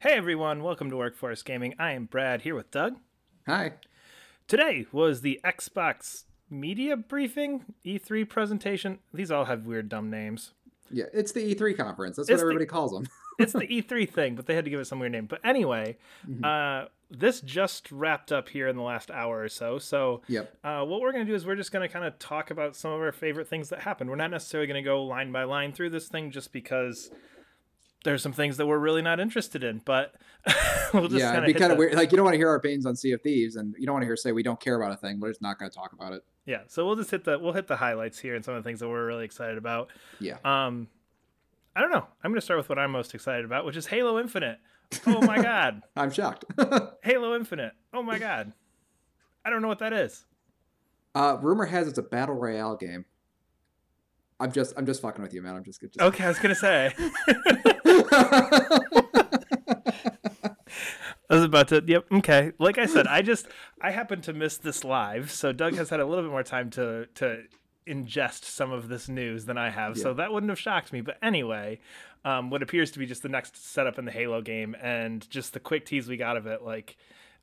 Hey everyone, welcome to Workforce Gaming. I am Brad here with Doug. Hi. Today was the Xbox media briefing, E3 presentation. These all have weird, dumb names. Yeah, it's the E3 conference. That's It's what the- everybody calls them. It's the E3 thing, but they had to give it some weird name. But anyway, uh, this just wrapped up here in the last hour or so. So Yep. uh, what we're going to do is we're just going to kind of talk about some of our favorite things that happened. We're not necessarily going to go line by line through this thing just because there's some things that we're really not interested in. But we'll just yeah, kind it'd be kind of weird. Like you don't want to hear our opinions on Sea of Thieves, and you don't want to hear say we don't care about a thing. We're just not going to talk about it. Yeah, so we'll just hit the we'll hit the highlights here and some of the things that we're really excited about. Yeah. Um, I don't know. I'm going to start with what I'm most excited about, which is Halo Infinite. Oh my god, I'm shocked. Halo Infinite. Oh my god, I don't know what that is. uh, rumor has it's a battle royale game. I'm just I'm just fucking with you, man. I'm just, just... Okay, I was gonna say. I was about to. Yep. Okay. Like I said, I just I happened to miss this live, so Doug has had a little bit more time to to ingest some of this news than I have. So that wouldn't have shocked me. But anyway, um, what appears to be just the next setup in the Halo game, and just the quick tease we got of it, like.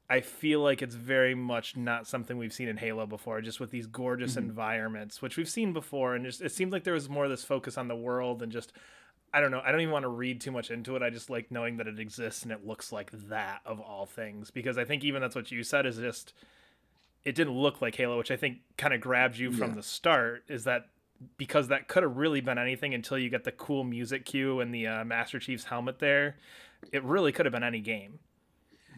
I feel like it's very much not something we've seen in Halo before, just with these gorgeous environments, which we've seen before. And just, it seemed like there was more of this focus on the world and just, I don't know. I don't even want to read too much into it. I just like knowing that it exists and it looks like that of all things. Because I think even that's what you said is just, it didn't look like Halo, which I think kind of grabs you from Yeah. the start. Is that because that could have really been anything until you get the cool music cue and the uh, Master Chief's helmet there. It really could have been any game.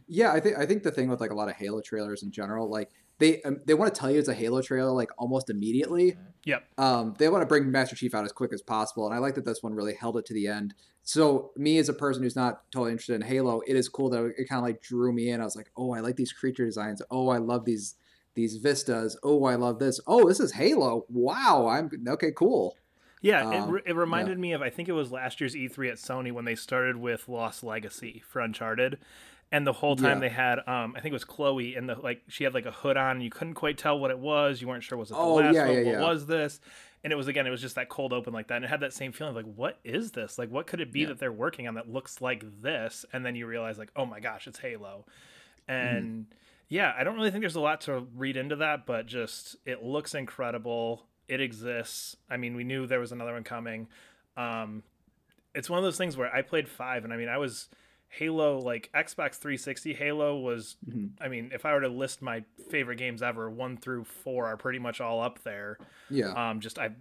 yeah, I think I think the thing with like a lot of Halo trailers in general, like they um, they want to tell you it's a Halo trailer like almost immediately. Yep. Um, they want to bring Master Chief out as quick as possible, and I like that this one really held it to the end. So me as a person who's not totally interested in Halo, it is cool that it kind of like drew me in. I was like, oh, I like these creature designs. Oh, I love these these vistas. Oh, I love this. Oh, this is Halo. Wow, I'm okay. Cool. Yeah, it, Um, re- it reminded me of I think it was last year's E3 at Sony when they started with Lost Legacy for Uncharted, and the whole time Yeah. they had um I think it was Chloe and the like she had like a hood on and you couldn't quite tell what it was. You weren't sure was it the Oh, last yeah, one? yeah, what yeah. was this? And it was again it was just that cold open like that and it had that same feeling like what is this? Like what could it be Yeah. that they're working on that looks like this? And then you realize like oh my gosh it's Halo, and yeah I don't really think there's a lot to read into that but just it looks incredible. It exists. I mean, we knew there was another one coming. Um, it's one of those things where I played five, and I mean, I was Halo like Xbox 360. Halo was, Mhm. I mean, if I were to list my favorite games ever, one through four are pretty much all up there. Yeah. Um, just I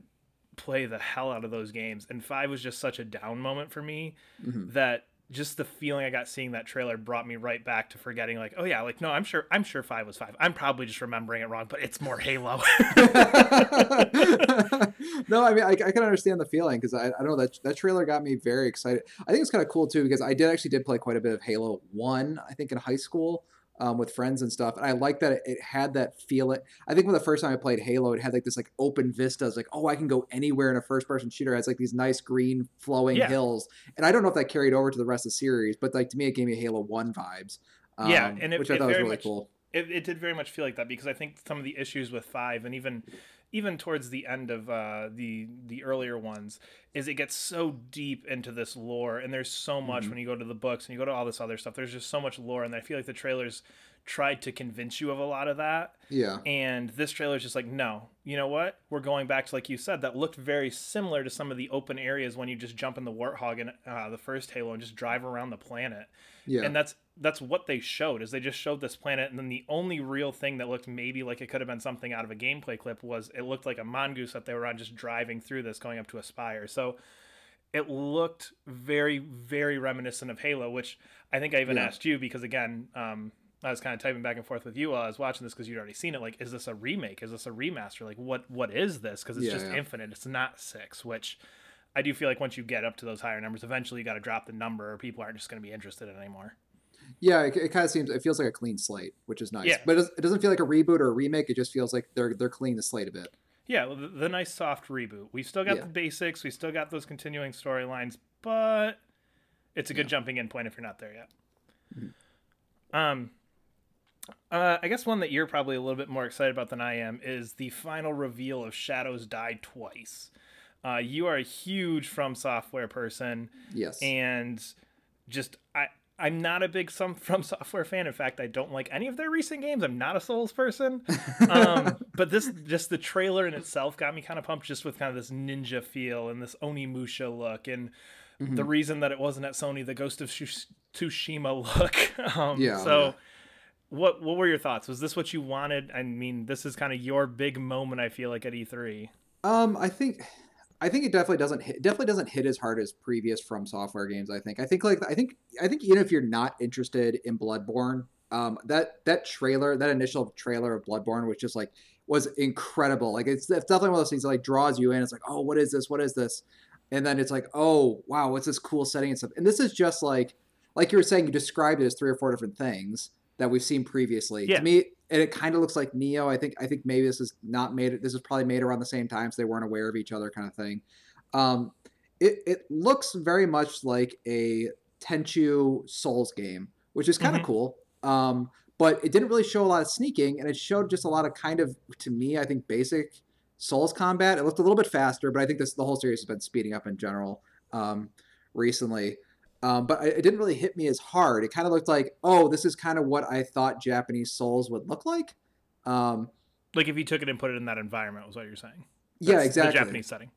play the hell out of those games, and five was just such a down moment for me Mhm. that just the feeling I got seeing that trailer brought me right back to forgetting like, oh yeah, like no, I'm sure I'm sure five was five. I'm probably just remembering it wrong, but it's more Halo. no, I mean I, I can understand the feeling because I, I don't know that that trailer got me very excited. I think it's kind of cool too because I did actually did play quite a bit of Halo One. I think in high school um, with friends and stuff, and I like that it, it had that feel. It. I think when the first time I played Halo, it had like this like open vistas, like oh I can go anywhere in a first person shooter. It has like these nice green flowing Yeah. hills, and I don't know if that carried over to the rest of the series, but like to me it gave me Halo One vibes. Um, Yeah, and it- which I it thought was really much- cool. it, it did very much feel like that because I think some of the issues with five and even even towards the end of uh, the the earlier ones is it gets so deep into this lore and there's so much Mhm. when you go to the books and you go to all this other stuff. There's just so much lore and I feel like the trailers tried to convince you of a lot of that Yeah. and this trailer is just like, no, you know what? We're going back to like you said, that looked very similar to some of the open areas when you just jump in the warthog in uh, the first Halo and just drive around the planet Yeah. and that's that's what they showed is they just showed this planet and then the only real thing that looked maybe like it could have been something out of a gameplay clip was it looked like a mongoose that they were on just driving through this going up to a spire so it looked very very reminiscent of halo which i think i even Yeah. asked you because again um I was kind of typing back and forth with you while I was watching this because you'd already seen it. Like, is this a remake? Is this a remaster? Like, what what is this? Because it's Yeah, just yeah. infinite. It's not six. Which I do feel like once you get up to those higher numbers, eventually you got to drop the number, or people aren't just going to be interested in anymore. Yeah, it, it kind of seems it feels like a clean slate, which is nice. Yeah. But it, does, it doesn't feel like a reboot or a remake. It just feels like they're they're cleaning the slate a bit. Yeah, well, the, the nice soft reboot. We've still got Yeah. the basics. We still got those continuing storylines, but it's a good jumping in point if you're not there yet. Mm-hmm. Um, uh, I guess one that you're probably a little bit more excited about than I am is the final reveal of Shadows Die Twice. Uh, you are a huge From Software person, Yes. and just I I'm not a big some from software fan. In fact, I don't like any of their recent games. I'm not a Souls person. Um, but this just the trailer in itself got me kind of pumped just with kind of this ninja feel and this Onimusha look and mm-hmm. the reason that it wasn't at Sony, the Ghost of Tsushima look. Um, yeah. So yeah. what what were your thoughts? Was this what you wanted? I mean, this is kind of your big moment I feel like at E3. Um, I think I think it definitely doesn't hit definitely doesn't hit as hard as previous from software games. I think. I think like I think I think even if you're not interested in Bloodborne, um, that that trailer, that initial trailer of Bloodborne was just like was incredible. Like it's, it's definitely one of those things that like draws you in. It's like, oh, what is this? What is this? And then it's like, oh, wow, what's this cool setting and stuff. And this is just like, like you were saying, you described it as three or four different things that we've seen previously. Yeah. To me, and it kind of looks like Nioh. I think I think maybe this is not made. This is probably made around the same time, so they weren't aware of each other, kind of thing. Um, it it looks very much like a Tenchu Souls game, which is kind of mm-hmm. cool. Um, but it didn't really show a lot of sneaking, and it showed just a lot of kind of, to me, I think basic Souls combat. It looked a little bit faster, but I think this the whole series has been speeding up in general um, recently. Um, but it didn't really hit me as hard. It kind of looked like, oh, this is kind of what I thought Japanese Souls would look like. Um, like if you took it and put it in that environment, was what you're saying. That's yeah, exactly. The Japanese setting.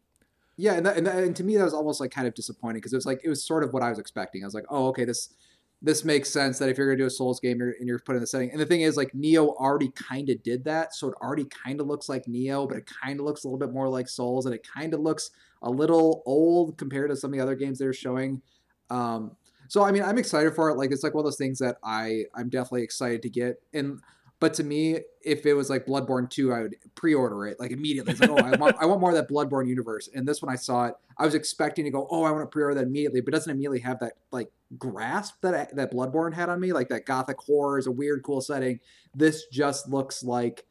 Yeah, and, that, and, that, and to me that was almost like kind of disappointing because it was like it was sort of what I was expecting. I was like, oh, okay, this this makes sense that if you're gonna do a Souls game you're, and you're put in the setting. And the thing is, like Nioh already kind of did that, so it already kind of looks like Nioh, but it kind of looks a little bit more like Souls, and it kind of looks a little old compared to some of the other games they're showing. Um, so I mean, I'm excited for it. Like it's like one of those things that I I'm definitely excited to get. And but to me, if it was like Bloodborne 2, I would pre-order it like immediately. It's like, oh, I want I want more of that Bloodborne universe. And this one I saw it, I was expecting to go, oh, I want to pre-order that immediately, but doesn't immediately have that like grasp that that Bloodborne had on me. Like that gothic horror is a weird, cool setting. This just looks like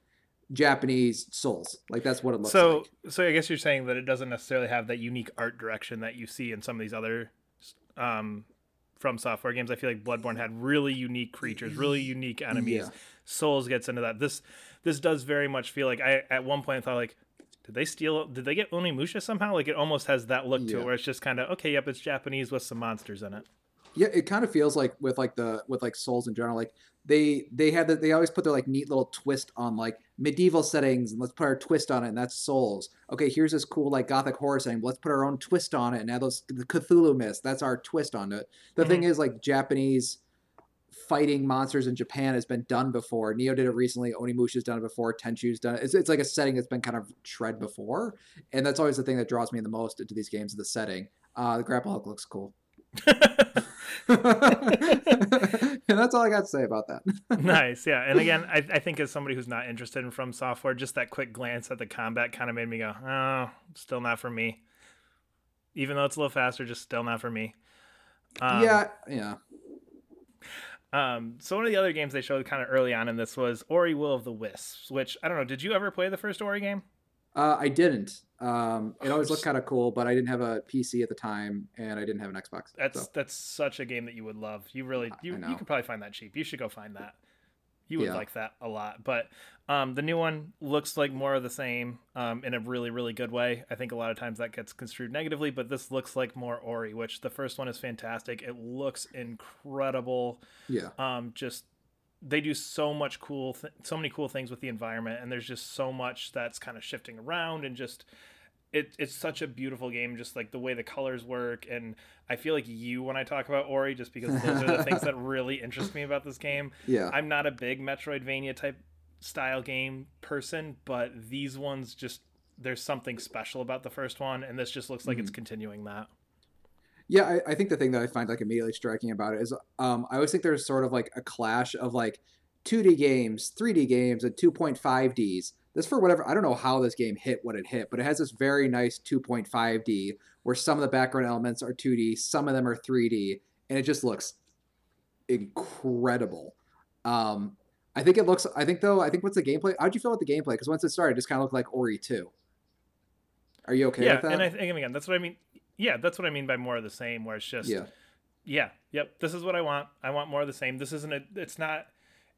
Japanese Souls. Like that's what it looks so, like. So so I guess you're saying that it doesn't necessarily have that unique art direction that you see in some of these other um, from software games. I feel like Bloodborne had really unique creatures, really unique enemies. Yeah. Souls gets into that. This this does very much feel like I at one point thought like did they steal did they get Onimusha somehow? Like it almost has that look to it where it's just kind of okay, yep, it's Japanese with some monsters in it. Yeah, it kind of feels like with like the with like Souls in general, like they they had that they always put their like neat little twist on like medieval settings and let's put our twist on it and that's souls. Okay here's this cool like gothic horror setting let's put our own twist on it and add those the cthulhu myths that's our twist on it. The mm-hmm. thing is like japanese fighting monsters in japan has been done before. Nioh did it recently onimusha's done it before tenchu's done it. It's, it's like a setting that's been kind of tread before and that's always the thing that draws me the most into these games of the setting. Uh the grapple hook looks cool and that's all I got to say about that. nice, yeah. And again, I, I think as somebody who's not interested in From Software, just that quick glance at the combat kind of made me go, "Oh, still not for me." Even though it's a little faster, just still not for me. Um, yeah, yeah. Um, so one of the other games they showed kind of early on in this was Ori Will of the Wisps, which I don't know. Did you ever play the first Ori game? Uh, I didn't. Um, it always looked kind of cool, but I didn't have a PC at the time, and I didn't have an Xbox. That's so. that's such a game that you would love. You really you you could probably find that cheap. You should go find that. You would yeah. like that a lot. But um, the new one looks like more of the same um, in a really really good way. I think a lot of times that gets construed negatively, but this looks like more Ori, which the first one is fantastic. It looks incredible. Yeah. Um, just they do so much cool th- so many cool things with the environment and there's just so much that's kind of shifting around and just it, it's such a beautiful game just like the way the colors work and i feel like you when i talk about ori just because those are the things that really interest me about this game. Yeah. I'm not a big metroidvania type style game person but these ones just there's something special about the first one and this just looks like mm-hmm. it's continuing that yeah, I, I, think the thing that I find like immediately striking about it is um, I always think there's sort of like a clash of like 2D games, 3D games, and 2.5Ds. This for whatever I don't know how this game hit what it hit, but it has this very nice 2.5D where some of the background elements are 2D, some of them are 3D, and it just looks incredible. Um, I think it looks. I think though. I think what's the gameplay? How'd you feel with the gameplay? Because once it started, it just kind of looked like Ori 2. Are you okay yeah, with that? and I think again, that's what I mean yeah, that's what I mean by more of the same, where it's just yeah, yeah, yep. This is what I want. I want more of the same. This isn't a. It's not.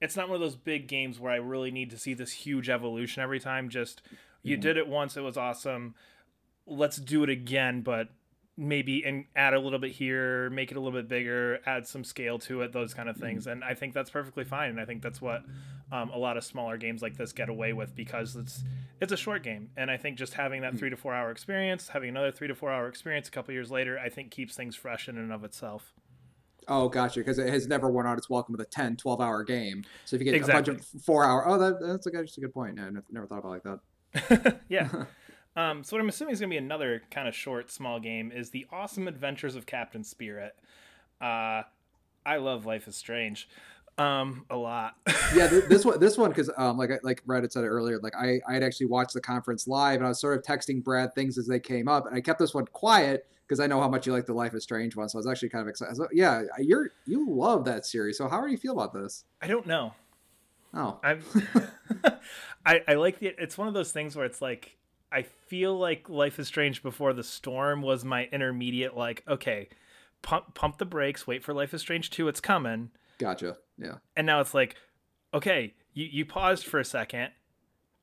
It's not one of those big games where I really need to see this huge evolution every time. Just you mm-hmm. did it once, it was awesome. Let's do it again, but maybe and add a little bit here, make it a little bit bigger, add some scale to it, those kind of things. And I think that's perfectly fine. And I think that's what um, a lot of smaller games like this get away with because it's it's a short game. And I think just having that three to four hour experience, having another three to four hour experience a couple years later, I think keeps things fresh in and of itself. Oh, gotcha. Because it has never worn out its welcome with a 10, 12 hour game. So if you get Exactly. a bunch of four hour, oh, that, that's a good, that's a good point. No, I never, never thought about it like that. yeah. Um, so what I'm assuming is going to be another kind of short, small game is the Awesome Adventures of Captain Spirit. Uh, I love Life is Strange, um, a lot. yeah, th- this one, this one, because um, like I- like Brad had said it earlier, like I I had actually watched the conference live, and I was sort of texting Brad things as they came up, and I kept this one quiet because I know how much you like the Life is Strange one, so I was actually kind of excited. So, yeah, you're you love that series, so how do you feel about this? I don't know. Oh, I'm, I I like the. It's one of those things where it's like I feel like Life is Strange before the storm was my intermediate. Like okay, pump pump the brakes, wait for Life is Strange two, it's coming. gotcha. Yeah, And now it's like, okay, you you paused for a second.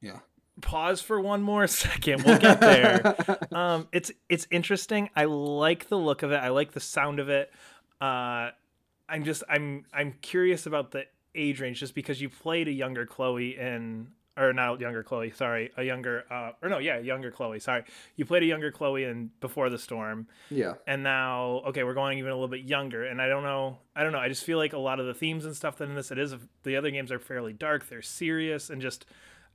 yeah. pause for one more second. We'll get there. um, it's it's interesting. I like the look of it. I like the sound of it. Uh, I'm just I'm I'm curious about the age range, just because you played a younger Chloe in or not younger Chloe, sorry, a younger uh, or no, yeah, younger Chloe. Sorry, you played a younger Chloe in Before the Storm, yeah. and now okay, we're going even a little bit younger. And I don't know, I don't know. I just feel like a lot of the themes and stuff that in this it is. The other games are fairly dark. They're serious and just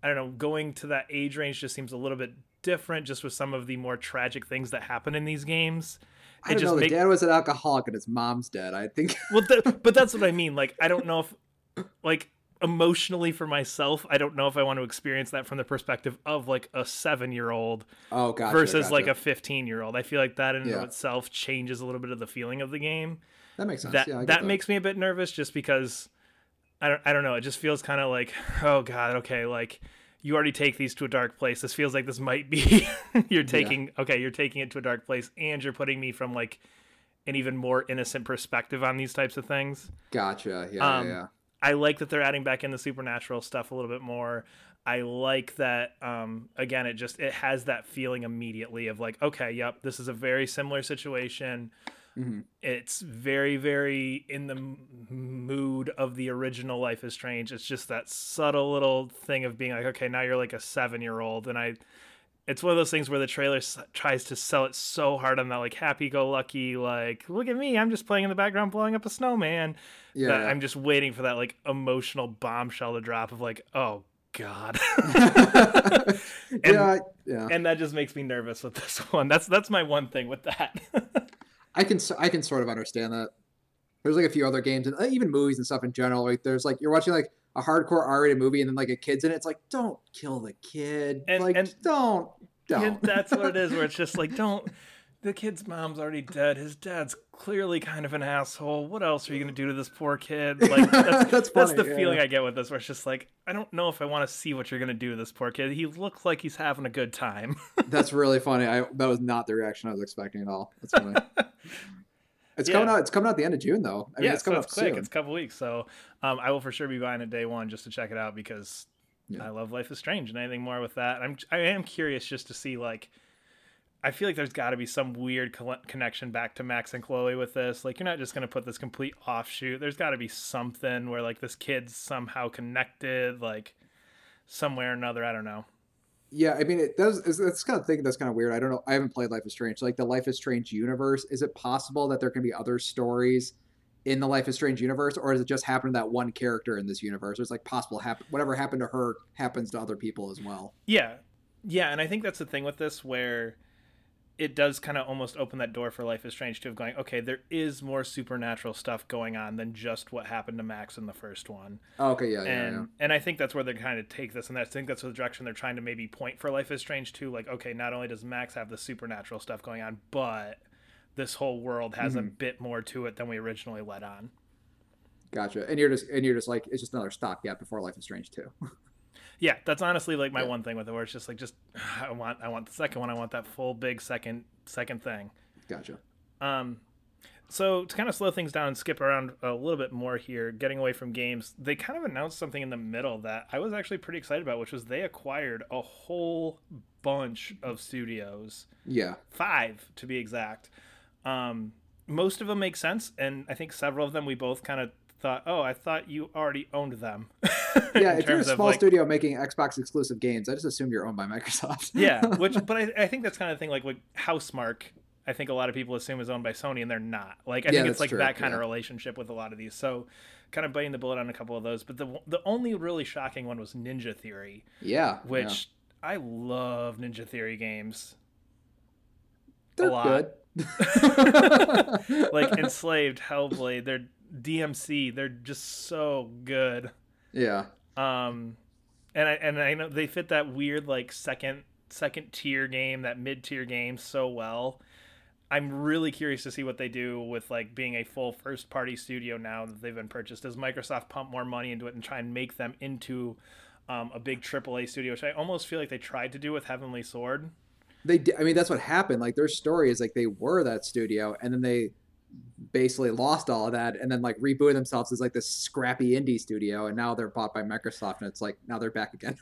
I don't know. Going to that age range just seems a little bit different, just with some of the more tragic things that happen in these games. I don't know. The dad was an alcoholic and his mom's dead. I think. well, but that's what I mean. Like I don't know if like emotionally for myself, I don't know if I want to experience that from the perspective of like a seven year old oh, gotcha. versus gotcha. like a 15 year old. I feel like that in and Yeah. of itself changes a little bit of the feeling of the game. that makes sense. That yeah, get that makes me a bit nervous just because I don't I don't know. It just feels kind of like oh god, okay, like you already take these to a dark place. This feels like this might be you're taking okay, you're taking it to a dark place and you're putting me from like an even more innocent perspective on these types of things. Gotcha. Yeah, Um, yeah, yeah. I like that they're adding back in the supernatural stuff a little bit more. I like that um again it just it has that feeling immediately of like okay, yep, this is a very similar situation. hmm It's very very in the m- mood of the original Life is Strange. It's just that subtle little thing of being like okay, now you're like a 7-year-old and I it's one of those things where the trailer s- tries to sell it so hard on that like happy-go-lucky like look at me, I'm just playing in the background blowing up a snowman Yeah. yeah. I'm just waiting for that like emotional bombshell to drop of like, oh god, yeah, yeah. and that just makes me nervous with this one. That's that's my one thing with that. I can I can sort of understand that. There's like a few other games and uh, even movies and stuff in general. Like there's like you're watching like a hardcore R-rated movie and then like a kid's in it. It's like don't kill the kid. And- like and- don't don't. that's what it is. Where it's just like, don't. The kid's mom's already dead. His dad's clearly kind of an asshole. What else are you gonna do to this poor kid? Like that's, That's that's the funny, feeling. I get with this. Where it's just like, I don't know if I want to see what you're gonna do to this poor kid. He looks like he's having a good time. That's really funny. I that was not the reaction I was expecting at all. That's funny. It's Yeah. coming out. It's coming out the end of June though. I mean, yeah, it's so coming it's up quick. soon. It's a couple weeks, so um, I will for sure be buying it day one just to check it out because Yeah. I love Life is Strange and anything more with that. I'm I am curious just to see like. I feel like there's got to be some weird coll- connection back to Max and Chloe with this. Like, you're not just gonna put this complete offshoot. There's got to be something where like this kid's somehow connected, like somewhere or another. I don't know. Yeah, I mean, it does. It's, it's kind of thing that's kind of weird. I don't know. I haven't played Life is Strange. Like the Life is Strange universe, is it possible that there can be other stories in the Life is Strange universe, or does it just happen to that one character in this universe? Or it's like possible happen whatever happened to her happens to other people as well. Yeah. Yeah, and I think that's the thing with this where it does kind of almost open that door for Life is Strange two of going, okay, there is more supernatural stuff going on than just what happened to Max in the first one. Oh, okay, yeah, yeah, and yeah. and I think that's where they kind of take this and I think that's the direction they're trying to maybe point for Life is Strange two. Like, okay, not only does Max have the supernatural stuff going on, but this whole world has a Mhm. bit more to it than we originally let on. Gotcha. And you're just and you're just like it's just another stopgap before Life is Strange two. Yeah, that's honestly like my Yeah. one thing with it, where it's just like, just I want, I want the second one, I want that full big second, second thing. gotcha. Um, so to kind of slow things down and skip around a little bit more here, getting away from games, they kind of announced something in the middle that I was actually pretty excited about, which was they acquired a whole bunch of studios. Yeah. Five to be exact. Um, most of them make sense, and I think several of them we both kind of thought, oh, I thought you already owned them. yeah, if you're a small like, studio making Xbox exclusive games, I just assume you're owned by Microsoft. yeah, which, but I, I think that's kind of the thing like with Housemarque. I think a lot of people assume is owned by Sony, and they're not. Like, I yeah, think it's like true. that kind yeah. of relationship with a lot of these. So, kind of biting the bullet on a couple of those. But the the only really shocking one was Ninja Theory. Yeah, which yeah. I love Ninja Theory games. They're a lot. good. like Enslaved, Hellblade, they're DMC. They're just so good. Yeah. Um, and I and I know they fit that weird like second second tier game, that mid tier game so well. I'm really curious to see what they do with like being a full first party studio now that they've been purchased. Does Microsoft pump more money into it and try and make them into um, a big AAA studio, which I almost feel like they tried to do with Heavenly Sword? They, did, I mean, that's what happened. Like their story is like they were that studio, and then they basically lost all of that and then like rebooted themselves as like this scrappy indie studio and now they're bought by Microsoft and it's like now they're back again.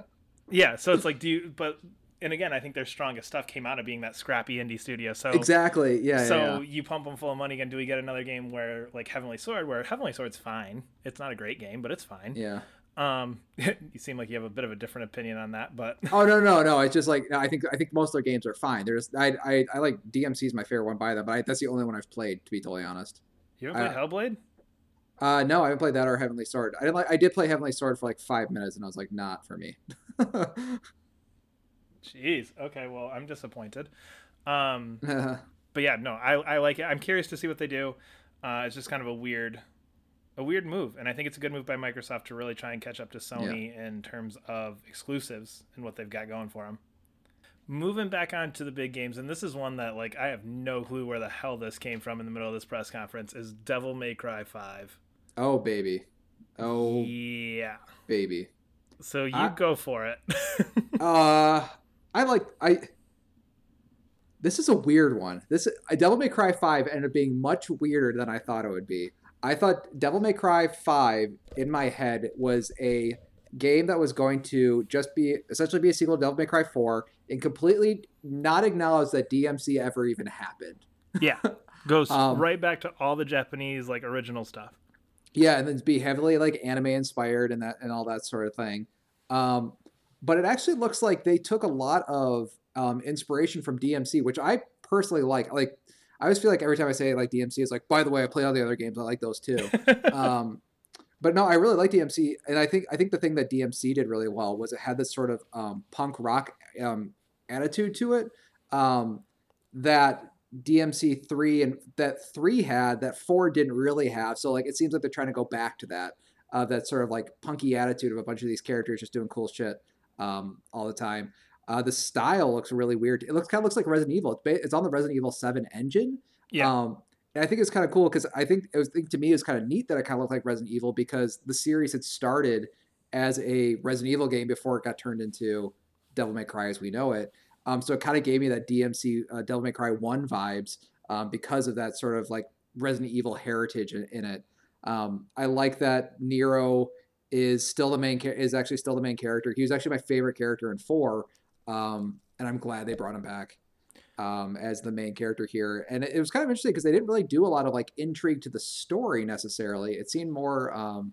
yeah, so it's like do you but and again, I think their strongest stuff came out of being that scrappy indie studio. So exactly, yeah. So yeah, yeah. you pump them full of money again. Do we get another game where like Heavenly Sword, where Heavenly Sword's fine? It's not a great game, but it's fine. Yeah. Um, you seem like you have a bit of a different opinion on that, but oh no no no, it's just like I think I think most of their games are fine. There's I I, I like DMC is my favorite one by them, but I, that's the only one I've played to be totally honest. You haven't played uh, Hellblade? Uh, no, I haven't played that or Heavenly Sword. I did like I did play Heavenly Sword for like five minutes, and I was like, not for me. Jeez. Okay. Well, I'm disappointed. Um, but yeah, no, I I like it. I'm curious to see what they do. Uh, it's just kind of a weird a weird move, and I think it's a good move by Microsoft to really try and catch up to Sony yeah. in terms of exclusives and what they've got going for them. Moving back on to the big games, and this is one that like I have no clue where the hell this came from in the middle of this press conference. Is Devil May Cry Five? Oh baby, oh yeah, baby. So you I, go for it. uh, I like I. This is a weird one. This Devil May Cry Five ended up being much weirder than I thought it would be. I thought Devil May Cry 5 in my head was a game that was going to just be essentially be a sequel to Devil May Cry 4 and completely not acknowledge that DMC ever even happened. Yeah. Goes um, right back to all the Japanese like original stuff. Yeah, and then be heavily like anime inspired and that and all that sort of thing. Um, but it actually looks like they took a lot of um, inspiration from DMC, which I personally like. Like I always feel like every time I say like DMC, it's like, by the way, I play all the other games. I like those too. um, but no, I really like DMC, and I think I think the thing that DMC did really well was it had this sort of um, punk rock um, attitude to it um, that DMC three and that three had that four didn't really have. So like it seems like they're trying to go back to that uh, that sort of like punky attitude of a bunch of these characters just doing cool shit um, all the time. Uh, the style looks really weird. It looks kind of looks like Resident Evil. It's, ba- it's on the Resident Evil Seven engine. Yeah. Um, and I think it's kind of cool because I think it was think to me it was kind of neat that it kind of looked like Resident Evil because the series had started as a Resident Evil game before it got turned into Devil May Cry as we know it. Um, so it kind of gave me that DMC uh, Devil May Cry One vibes um, because of that sort of like Resident Evil heritage in, in it. Um, I like that Nero is still the main is actually still the main character. He was actually my favorite character in four. Um, and I'm glad they brought him back um, as the main character here. And it, was kind of interesting because they didn't really do a lot of like intrigue to the story necessarily. It seemed more um,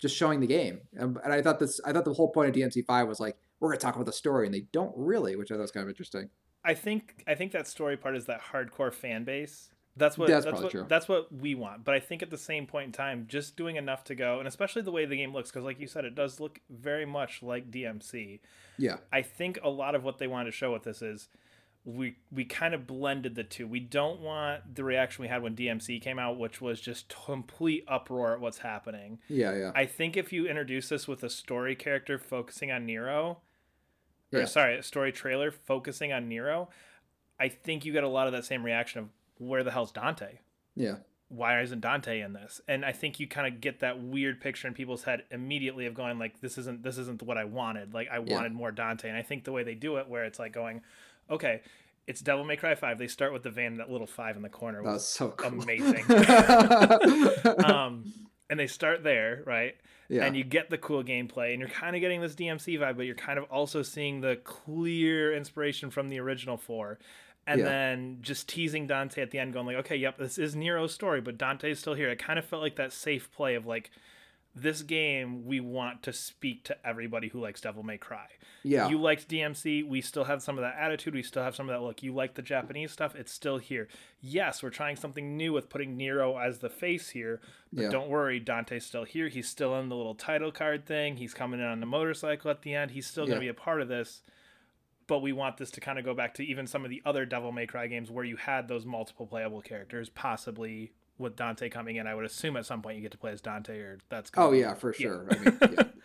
just showing the game. And, and I thought this, I thought the whole point of DMC five was like we're going to talk about the story, and they don't really, which I thought was kind of interesting. I think I think that story part is that hardcore fan base that's what that's, that's what true. that's what we want. But I think at the same point in time, just doing enough to go, and especially the way the game looks, because like you said, it does look very much like DMC. Yeah, I think a lot of what they wanted to show with this is we we kind of blended the two. We don't want the reaction we had when DMC came out, which was just complete uproar at what's happening. Yeah, yeah. I think if you introduce this with a story character focusing on Nero, or yeah. sorry, a story trailer focusing on Nero, I think you get a lot of that same reaction of where the hell's Dante? Yeah. Why isn't Dante in this? And I think you kind of get that weird picture in people's head immediately of going like, this isn't this isn't what I wanted. Like I wanted more Dante. And I think the way they do it, where it's like going, okay, it's Devil May Cry Five. They start with the van, that little five in the corner was, was so cool. amazing. um, and they start there, right? Yeah. And you get the cool gameplay, and you're kind of getting this DMC vibe, but you're kind of also seeing the clear inspiration from the original four. And Yeah. then just teasing Dante at the end, going like, "Okay, yep, this is Nero's story, but Dante's still here." It kind of felt like that safe play of like, this game we want to speak to everybody who likes Devil May Cry. yeah. You liked DMC, we still have some of that attitude, we still have some of that look. You like the Japanese stuff, it's still here. Yes, we're trying something new with putting Nero as the face here, but Yeah. don't worry, Dante's still here. He's still in the little title card thing. He's coming in on the motorcycle at the end. He's still going Yeah. to be a part of this. But we want this to kind of go back to even some of the other Devil May Cry games where you had those multiple playable characters, possibly with Dante coming in. I would assume at some point you get to play as Dante, or that's Oh yeah, for sure. I mean,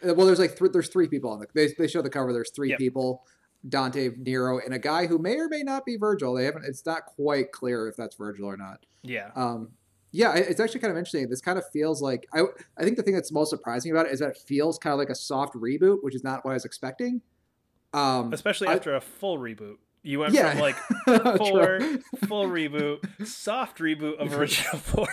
yeah. well, there's like th- there's three people on the. They they show the cover. There's three Yep. people: Dante, Nero, and a guy who may or may not be Virgil. They haven't. It's not quite clear if that's Virgil or not. yeah. Um, yeah, it's actually kind of interesting. This kind of feels like I. I think the thing that's most surprising about it is that it feels kind of like a soft reboot, which is not what I was expecting. Um, Especially after a full reboot. You went Yeah. from like four, full reboot, soft reboot of original four.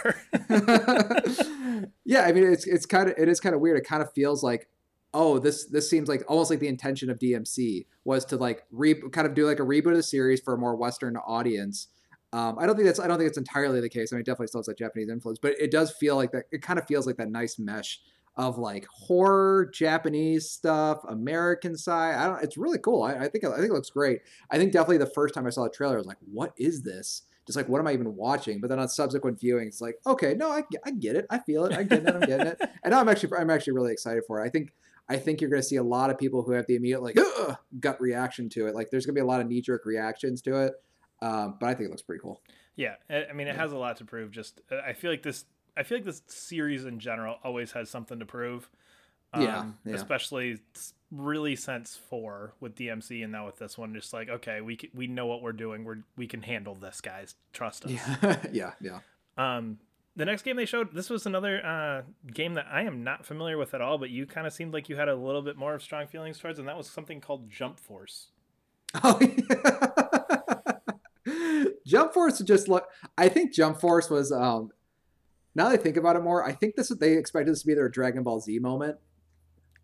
yeah, I mean it's it's kind of it is kind of weird. It kind of feels like oh this this seems like almost like the intention of DMC was to like re kind of do like a reboot of the series for a more Western audience. Um, I don't think that's I don't think it's entirely the case. I mean, it definitely still has that Japanese influence, but it does feel like that. It kind of feels like that nice mesh of like horror, Japanese stuff, American side. I don't. It's really cool. I, I think I think it looks great. I think definitely the first time I saw the trailer, I was like, "What is this?" Just like, what am I even watching? But then on subsequent viewings, it's like, okay, no, I, I get it. I feel it. I get it. I'm getting it. And I'm actually I'm actually really excited for it. I think I think you're going to see a lot of people who have the immediate like gut reaction to it. Like there's going to be a lot of knee jerk reactions to it. Um, but I think it looks pretty cool. yeah, I mean, it has a lot to prove. Just uh, I feel like this. I feel like this series in general always has something to prove. Yeah, Um, yeah. Especially really since four with DMC and now with this one, just like okay, we c- we know what we're doing. We're we can handle this, guys. Trust us. Yeah, yeah, yeah. Um, the next game they showed, this was another uh, game that I am not familiar with at all, but you kind of seemed like you had a little bit more of strong feelings towards, and that was something called Jump Force. Oh, yeah. Jump Force just look. I think Jump Force was. um Now that I think about it more, I think this what they expected this to be their Dragon Ball Z moment.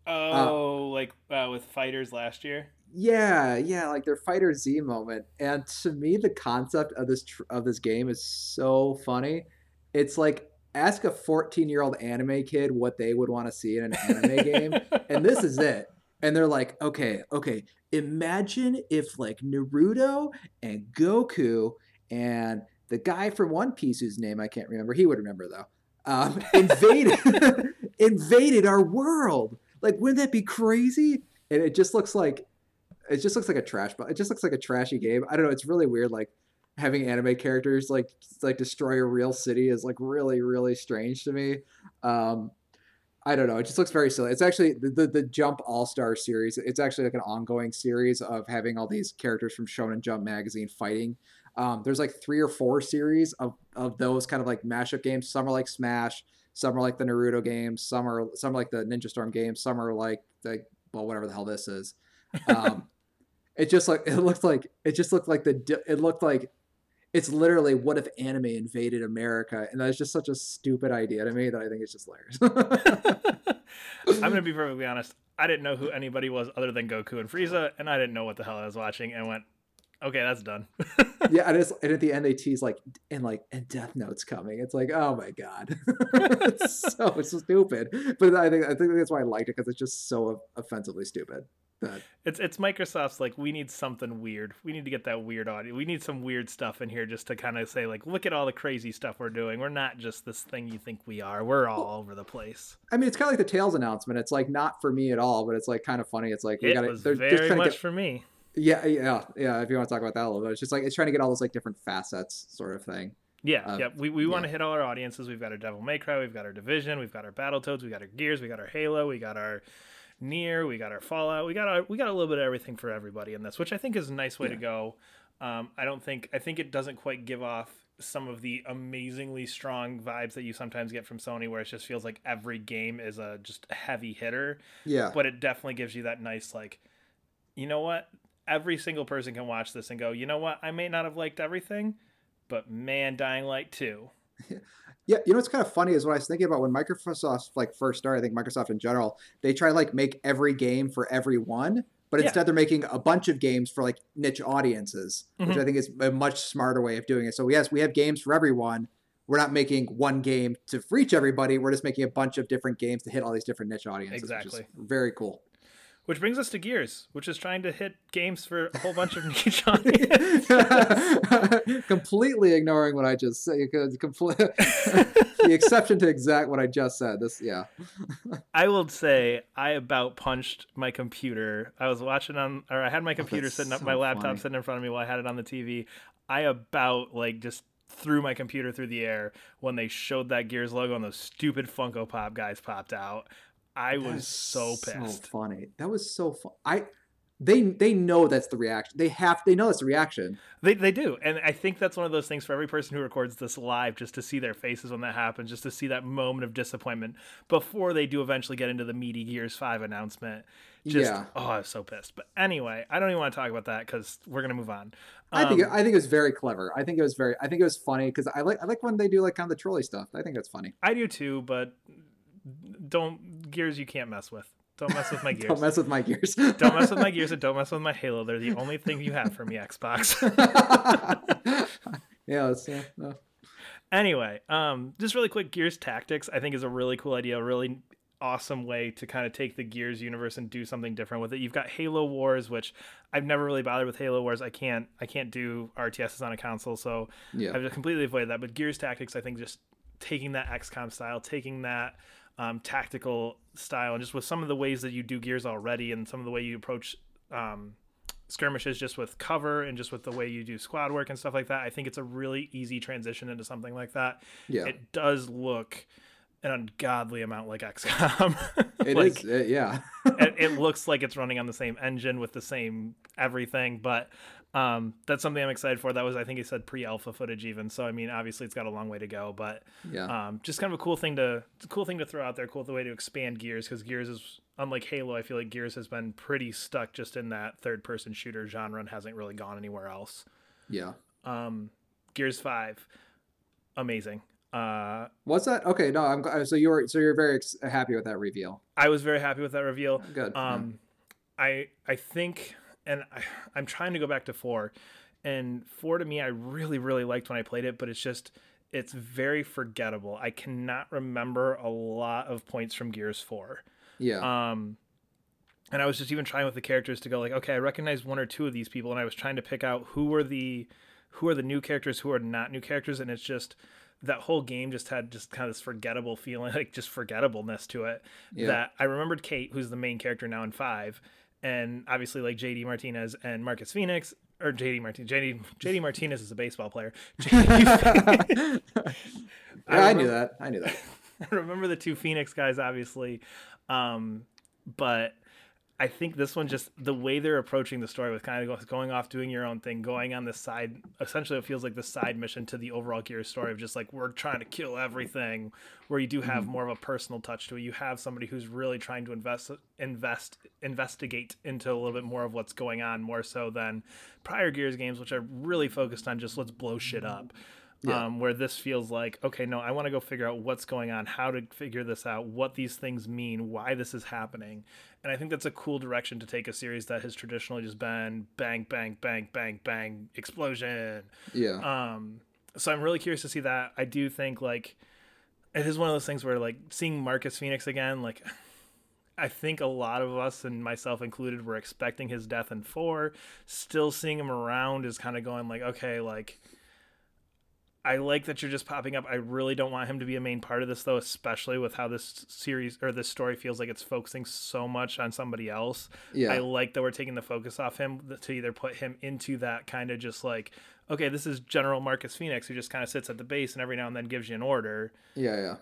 Oh, like uh, with fighters last year. Yeah, yeah, like their Fighter Z moment. And to me, the concept of this tr- of this game is so funny. It's like ask a 14 year old anime kid what they would want to see in an anime game, and this is it. And they're like, okay, okay, imagine if like Naruto and Goku and the guy from One Piece whose name I can't remember, he would remember though, um, invaded invaded our world. Like, wouldn't that be crazy? And it just looks like it just looks like a trash but it just looks like a trashy game i don't know it's really weird like having anime characters like like destroy a real city is like really really strange to me um i don't know it just looks very silly it's actually the the, the jump all-star series it's actually like an ongoing series of having all these characters from shonen jump magazine fighting um there's like three or four series of of those kind of like mashup games some are like smash some are like the naruto games some are some are like the ninja storm games some are like the well whatever the hell this is um it just like it looked like it just looked like the it looked like it's literally what if anime invaded America, and that's just such a stupid idea to me that I think it's just hilarious. I'm gonna be perfectly honest. I didn't know who anybody was other than Goku and Frieza, and I didn't know what the hell I was watching, and went, "Okay, that's done." yeah, and, it's, and at the end they tease like and like and Death Note's coming. It's like oh my god, it's so stupid. But I think I think that's why I liked it because it's just so offensively stupid. That It's it's Microsoft's like we need something weird. We need to get that weird audio. We need some weird stuff in here just to kind of say like, look at all the crazy stuff we're doing. We're not just this thing you think we are. We're all over the place. I mean, it's kind of like the Tales announcement. It's like not for me at all, but it's like kind of funny. It's like we It got was they're very just much get for me. Yeah, yeah, yeah. If you want to talk about that a little bit, it's just like it's trying to get all those like different facets, sort of thing. Yeah, Uh, yeah. We, we want to hit all our audiences. We've got our Devil May Cry, we've got our Division, we've got our Battletoads, we got our Gears, we got our Halo, we got our NieR, we got our Fallout. We got our we got a little bit of everything for everybody in this, which I think is a nice way to go. Um, I don't think I think it doesn't quite give off some of the amazingly strong vibes that you sometimes get from Sony, where it just feels like every game is a just heavy hitter. Yeah, But it definitely gives you that nice like, you know what? Every single person can watch this and go, you know what? I may not have liked everything, but man, Dying Light two. Yeah, you know what's kind of funny is when I was thinking about when Microsoft like first started, I think Microsoft in general, they try to like make every game for everyone, but Yeah. instead they're making a bunch of games for like niche audiences, which Mhm. I think is a much smarter way of doing it. So yes, we have games for everyone. We're not making one game to reach everybody. We're just making a bunch of different games to hit all these different niche audiences. which Exactly. very cool. Which brings us to Gears, which is trying to hit games for a whole bunch of niche audience. Completely ignoring what I just said. Complete, the exception to exact what I just said. This, yeah. I will say I about punched my computer. I was watching on, or I had my oh, computer that's sitting up, so my laptop funny. sitting in front of me while I had it on the TV. I about like just threw my computer through the air when they showed that Gears logo and those stupid Funko Pop guys popped out. I That was so pissed. funny. That was so fun. I they they know that's the reaction. They have they know that's the reaction. They, they do. And I think that's one of those things for every person who records this live, just to see their faces when that happens, just to see that moment of disappointment before they do eventually get into the meaty Gears 5 announcement. Just, Yeah. oh, I was so pissed. But anyway, I don't even want to talk about that because we're going to move on. I think Um, I think it was very clever. I think it was very I think it was funny because I like I like when they do like kind of the trolley stuff. I think that's funny. I do too, but don't, Gears you can't mess with. Don't mess with my Gears. Don't mess with my gears. Don't mess with my Gears and don't mess with my Halo. They're the only thing you have for me, Xbox. yeah, yeah, no. anyway um just really quick gears tactics i think is a really cool idea a really awesome way to kind of take the gears universe and do something different with it you've got halo wars which i've never really bothered with halo wars i can't i can't do rtss on a console so yeah. i've just completely avoided that but gears tactics i think just taking that xcom style taking that um, tactical style and just with some of the ways that you do gears already and some of the way you approach um, skirmishes just with cover and just with the way you do squad work and stuff like that. I think it's a really easy transition into something like that. Yeah. It does look an ungodly amount like XCOM. It like, is, it- yeah. it, it looks like it's running on the same engine with the same everything, but um, that's something I'm excited for. That was, I think he said pre-alpha footage even. So I mean, obviously it's got a long way to go, but yeah. um, just kind of a cool thing to cool thing to throw out there. Cool the way to expand Gears because Gears is unlike Halo. I feel like Gears has been pretty stuck just in that third-person shooter genre and hasn't really gone anywhere else. yeah. Um, Gears Five, amazing. Uh, What's that? Okay, no, I'm so you're so you're very ex- happy with that reveal. I was very happy with that reveal. Good. yeah. Um, I I think, and I, I'm trying to go back to four, and four to me, I really really liked when I played it, but it's just it's very forgettable. I cannot remember a lot of points from Gears Four. yeah. Um, and I was just even trying with the characters to go like, okay, I recognize one or two of these people, and I was trying to pick out who were the who are the new characters, who are not new characters, and it's just that whole game just had just kind of this forgettable feeling, like just forgettableness to it. Yeah. That I remembered Kate, who's the main character now in five, and obviously like JD Martinez and Marcus Fenix. Or JD Martinez. JD, JD Martinez is a baseball player. JD yeah, I, knew that. I knew that. I remember the two Phoenix guys, obviously, um, but I think this one just the way they're approaching the story with kind of going off doing your own thing, going on the side. Essentially, it feels like the side mission to the overall Gears story of just like we're trying to kill everything. Where you do have mm-hmm. more of a personal touch to it. You have somebody who's really trying to invest, invest, investigate into a little bit more of what's going on, more so than prior Gears games, which are really focused on just let's blow shit up Yeah. um, where this feels like okay no i want to go figure out what's going on how to figure this out what these things mean why this is happening and i think that's a cool direction to take a series that has traditionally just been bang bang bang bang bang explosion Yeah. um, so i'm really curious to see that i do think like it is one of those things where like seeing marcus fenix again like I think a lot of us, and myself included, were expecting his death in four. Still seeing him around is kind of going like, okay, like I like that you're just popping up. I really don't want him to be a main part of this though, especially with how this series or this story feels like it's focusing so much on somebody else. yeah. I like that we're taking the focus off him to either put him into that kind of just like, okay, this is General Marcus Fenix who just kind of sits at the base and every now and then gives you an order, yeah. Yeah.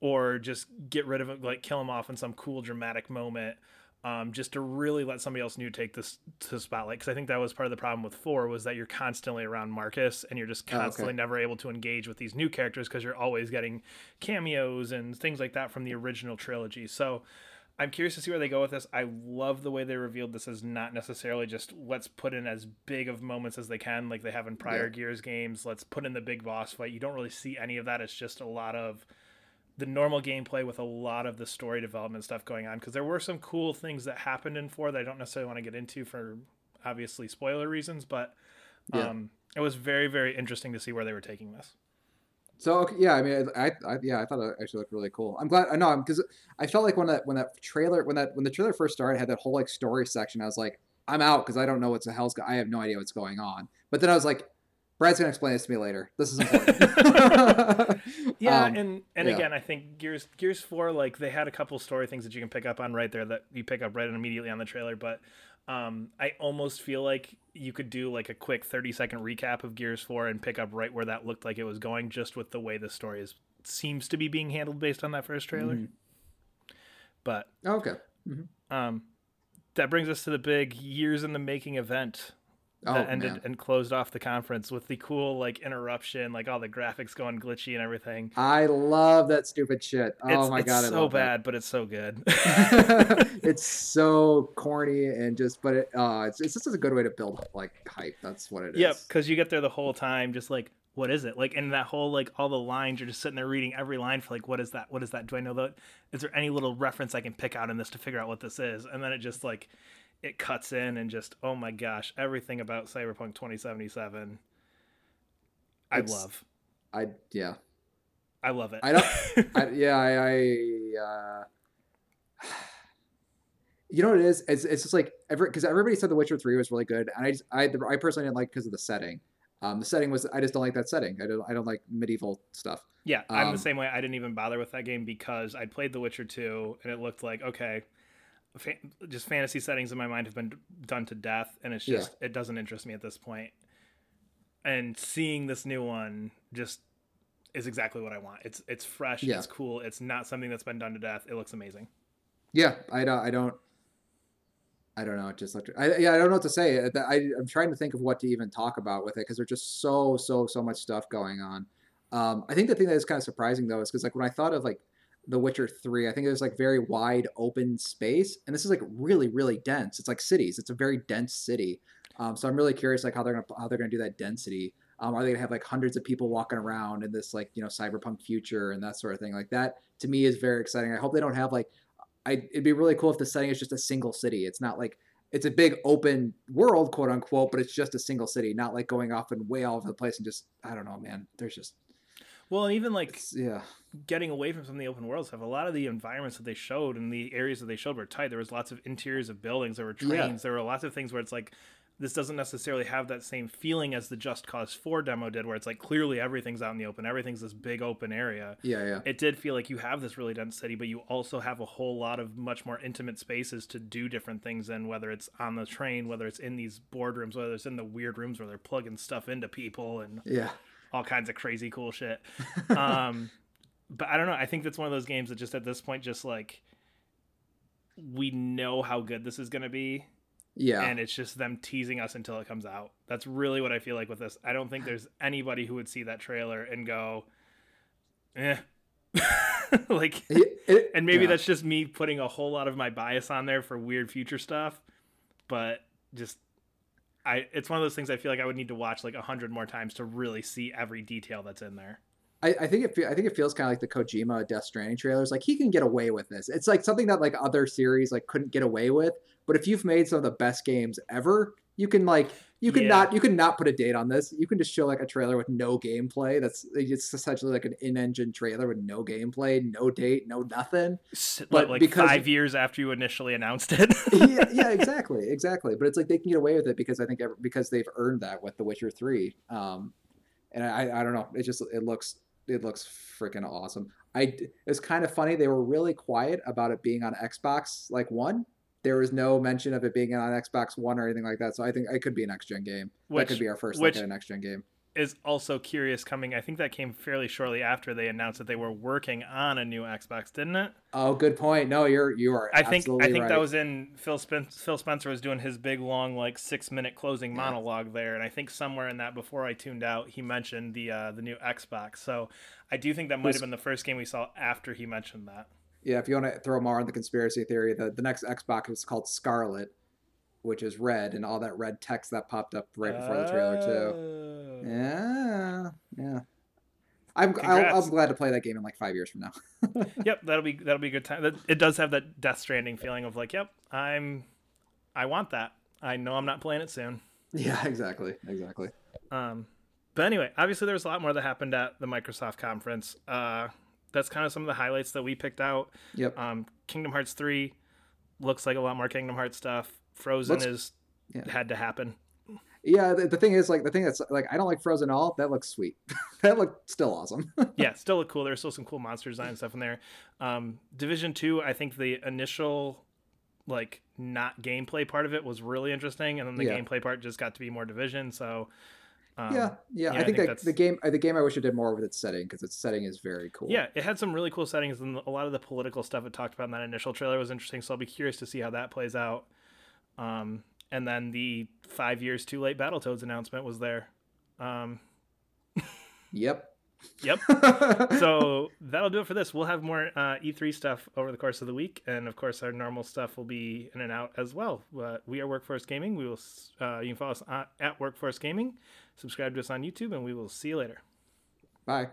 or just get rid of him, like kill him off in some cool dramatic moment. Um, just to really let somebody else new take this to spotlight because I think that was part of the problem with four was that you're constantly around Marcus and you're just Oh, okay. constantly never able to engage with these new characters because you're always getting cameos and things like that from the original trilogy. So I'm curious to see where they go with this. I love the way they revealed this as not necessarily just let's put in as big of moments as they can, like they have in prior Yeah. Gears games. Let's put in the big boss fight. You don't really see any of that. It's just a lot of the normal gameplay with a lot of the story development stuff going on. Because there were some cool things that happened in four that I don't necessarily want to get into for obviously spoiler reasons, but Yeah. um, it was very very interesting to see where they were taking this. So okay, yeah, I mean, I, I yeah, I thought it actually looked really cool. I'm glad. I know because I felt like when that when that trailer when that when the trailer first started had that whole like story section. I was like, I'm out because I don't know what the hell's. I have no idea what's going on. But then I was like, Brad's gonna explain this to me later. This is important. Yeah, Um, and and yeah. again, I think Gears Gears Four like they had a couple story things that you can pick up on right there that you pick up right immediately on the trailer. But um, I almost feel like you could do like a quick thirty second recap of Gears Four and pick up right where that looked like it was going, just with the way the story is seems to be being handled based on that first trailer. Mhm. But okay. um, that brings us to the big years in the making event that Oh, ended man. and closed off the conference with the cool like interruption, like all the graphics going glitchy and everything. I love that stupid shit. Oh it's, my it's god, I so that. bad, but it's so good. it's so corny and just, but it, uh, it's it's just a good way to build like hype. That's what it is. yep, because you get there the whole time, just like, what is it? Like, and that whole like all the lines, you're just sitting there reading every line for like, what is that? What is that? Do I know that? Is there any little reference I can pick out in this to figure out what this is? And then it just like, it cuts in and just, oh my gosh, everything about Cyberpunk 2077. I It's- love. I yeah. I love it. I don't- I, yeah, I, I uh, you know what it is? It's, it's just like every because everybody said The Witcher Three was really good, and I just I I personally didn't like because of the setting. Um, the setting was I just don't like that setting. I don't I don't like medieval stuff. Yeah, I'm Um, the same way. I didn't even bother with that game because I'd played The Witcher 2 and it looked like okay, fa- just fantasy settings in my mind have been done to death and it's Yeah. just it doesn't interest me at this point. And seeing this new one just is exactly what I want. It's it's fresh, Yeah. it's cool, it's not something that's been done to death. It looks amazing. Yeah, I don't I don't I don't know. It just looked. I, yeah, I don't know what to say. I, I, I'm trying to think of what to even talk about with it because there's just so so so much stuff going on. Um, I think the thing that is kind of surprising though is because like when I thought of like The Witcher Three, I think was like very wide open space, and this is like really really dense. It's like cities. It's a very dense city. Um, so I'm really curious like how they're gonna how they're gonna do that density. Um, are they gonna have like hundreds of people walking around in this like you know cyberpunk future and that sort of thing? Like that to me is very exciting. I hope they don't have like I it'd be really cool if the setting is just a single city. It's not like it's a big open world, quote unquote, but it's just a single city, not like going off and way all over the place and just I don't know, man. There's just Well, and even like it's, yeah, getting away from some of the open world stuff, a lot of the environments that they showed and the areas that they showed were tight. There was lots of interiors of buildings, there were trains, Yeah. there were lots of things where it's like this doesn't necessarily have that same feeling as the Just Cause 4 demo did, where it's like clearly everything's out in the open, everything's this big open area. yeah, yeah, It did feel like you have this really dense city, but you also have a whole lot of much more intimate spaces to do different things in, whether it's on the train, whether it's in these boardrooms, whether it's in the weird rooms where they're plugging stuff into people and yeah, all kinds of crazy cool shit. um, but I don't know. I think that's one of those games that just at this point, just like we know how good this is going to be, yeah. and it's just them teasing us until it comes out. That's really what I feel like with this. I don't think there's anybody who would see that trailer and go, eh. like It- it- and maybe yeah. that's just me putting a whole lot of my bias on there for weird future stuff but just i it's one of those things i feel like i would need to watch like a hundred more times to really see every detail that's in there I, I think it I think it feels kind of like the Kojima Death Stranding trailers. Like he can get away with this. It's like something that like other series like couldn't get away with. But if you've made some of the best games ever, you can like you could Yeah. not you can not put a date on this. You can just show like a trailer with no gameplay. That's it's essentially like an in-engine trailer with no gameplay, no date, no nothing. But like because- five years after you initially announced it yeah, yeah, exactly, exactly. But it's like they can get away with it because I think because they've earned that with The Witcher Three. Um, and I, I don't know. It just it looks it looks freaking awesome. I it's kind of funny. They were really quiet about it being on Xbox like One. There was no mention of it being on Xbox One or anything like that. So I think it could be an next gen game. Which- that could be our first which- look at a next gen game. is also curious coming i think that came fairly shortly after they announced that they were working on a new xbox didn't it Oh, good point. No, you're you are. I think I think right. that was in Phil Spen- Phil Spencer was doing his big long like six minute closing monologue there, and I think somewhere in that before I tuned out, he mentioned the uh, the new Xbox. So I do think that might have been the first game we saw after he mentioned that. Yeah, if you want to throw more on the conspiracy theory, the, the next Xbox is called Scarlett, which is red, and all that red text that popped up right before the trailer too. Oh. Yeah, yeah. I'm I'll, Congrats. I'm glad to play that game in like five years from now. Yep, that'll be that'll be a good time. It does have that Death Stranding feeling of like, yep, I'm, I want that. I know I'm not playing it soon. yeah, exactly, exactly. Um, but anyway, obviously there was a lot more that happened at the Microsoft conference. Uh, that's kind of some of the highlights that we picked out. Yep. Um, Kingdom Hearts three looks like a lot more Kingdom Hearts stuff. Frozen Looks- is yeah. had to happen. Yeah, the, the thing is, like, the thing that's like, I don't like Frozen at all. That looks sweet. that looked still awesome. yeah, still look cool. There's still some cool monster design stuff in there. Um, Division two, I think the initial like not gameplay part of it was really interesting, and then the Yeah. gameplay part just got to be more Division. So um, yeah, yeah. yeah, I think, that the game, uh, the game, I wish it did more with its setting because its setting is very cool. Yeah, it had some really cool settings, and a lot of the political stuff it talked about in that initial trailer was interesting. So I'll be curious to see how that plays out. Um, and then the five years too late Battletoads announcement was there. Um, Yep. Yep. so that'll do it for this. We'll have more uh, E3 stuff over the course of the week, and of course, our normal stuff will be in and out as well. Uh, we are Workforce Gaming. We will. Uh, you can follow us at, at Workforce Gaming. Subscribe to us on YouTube, and we will see you later. Bye.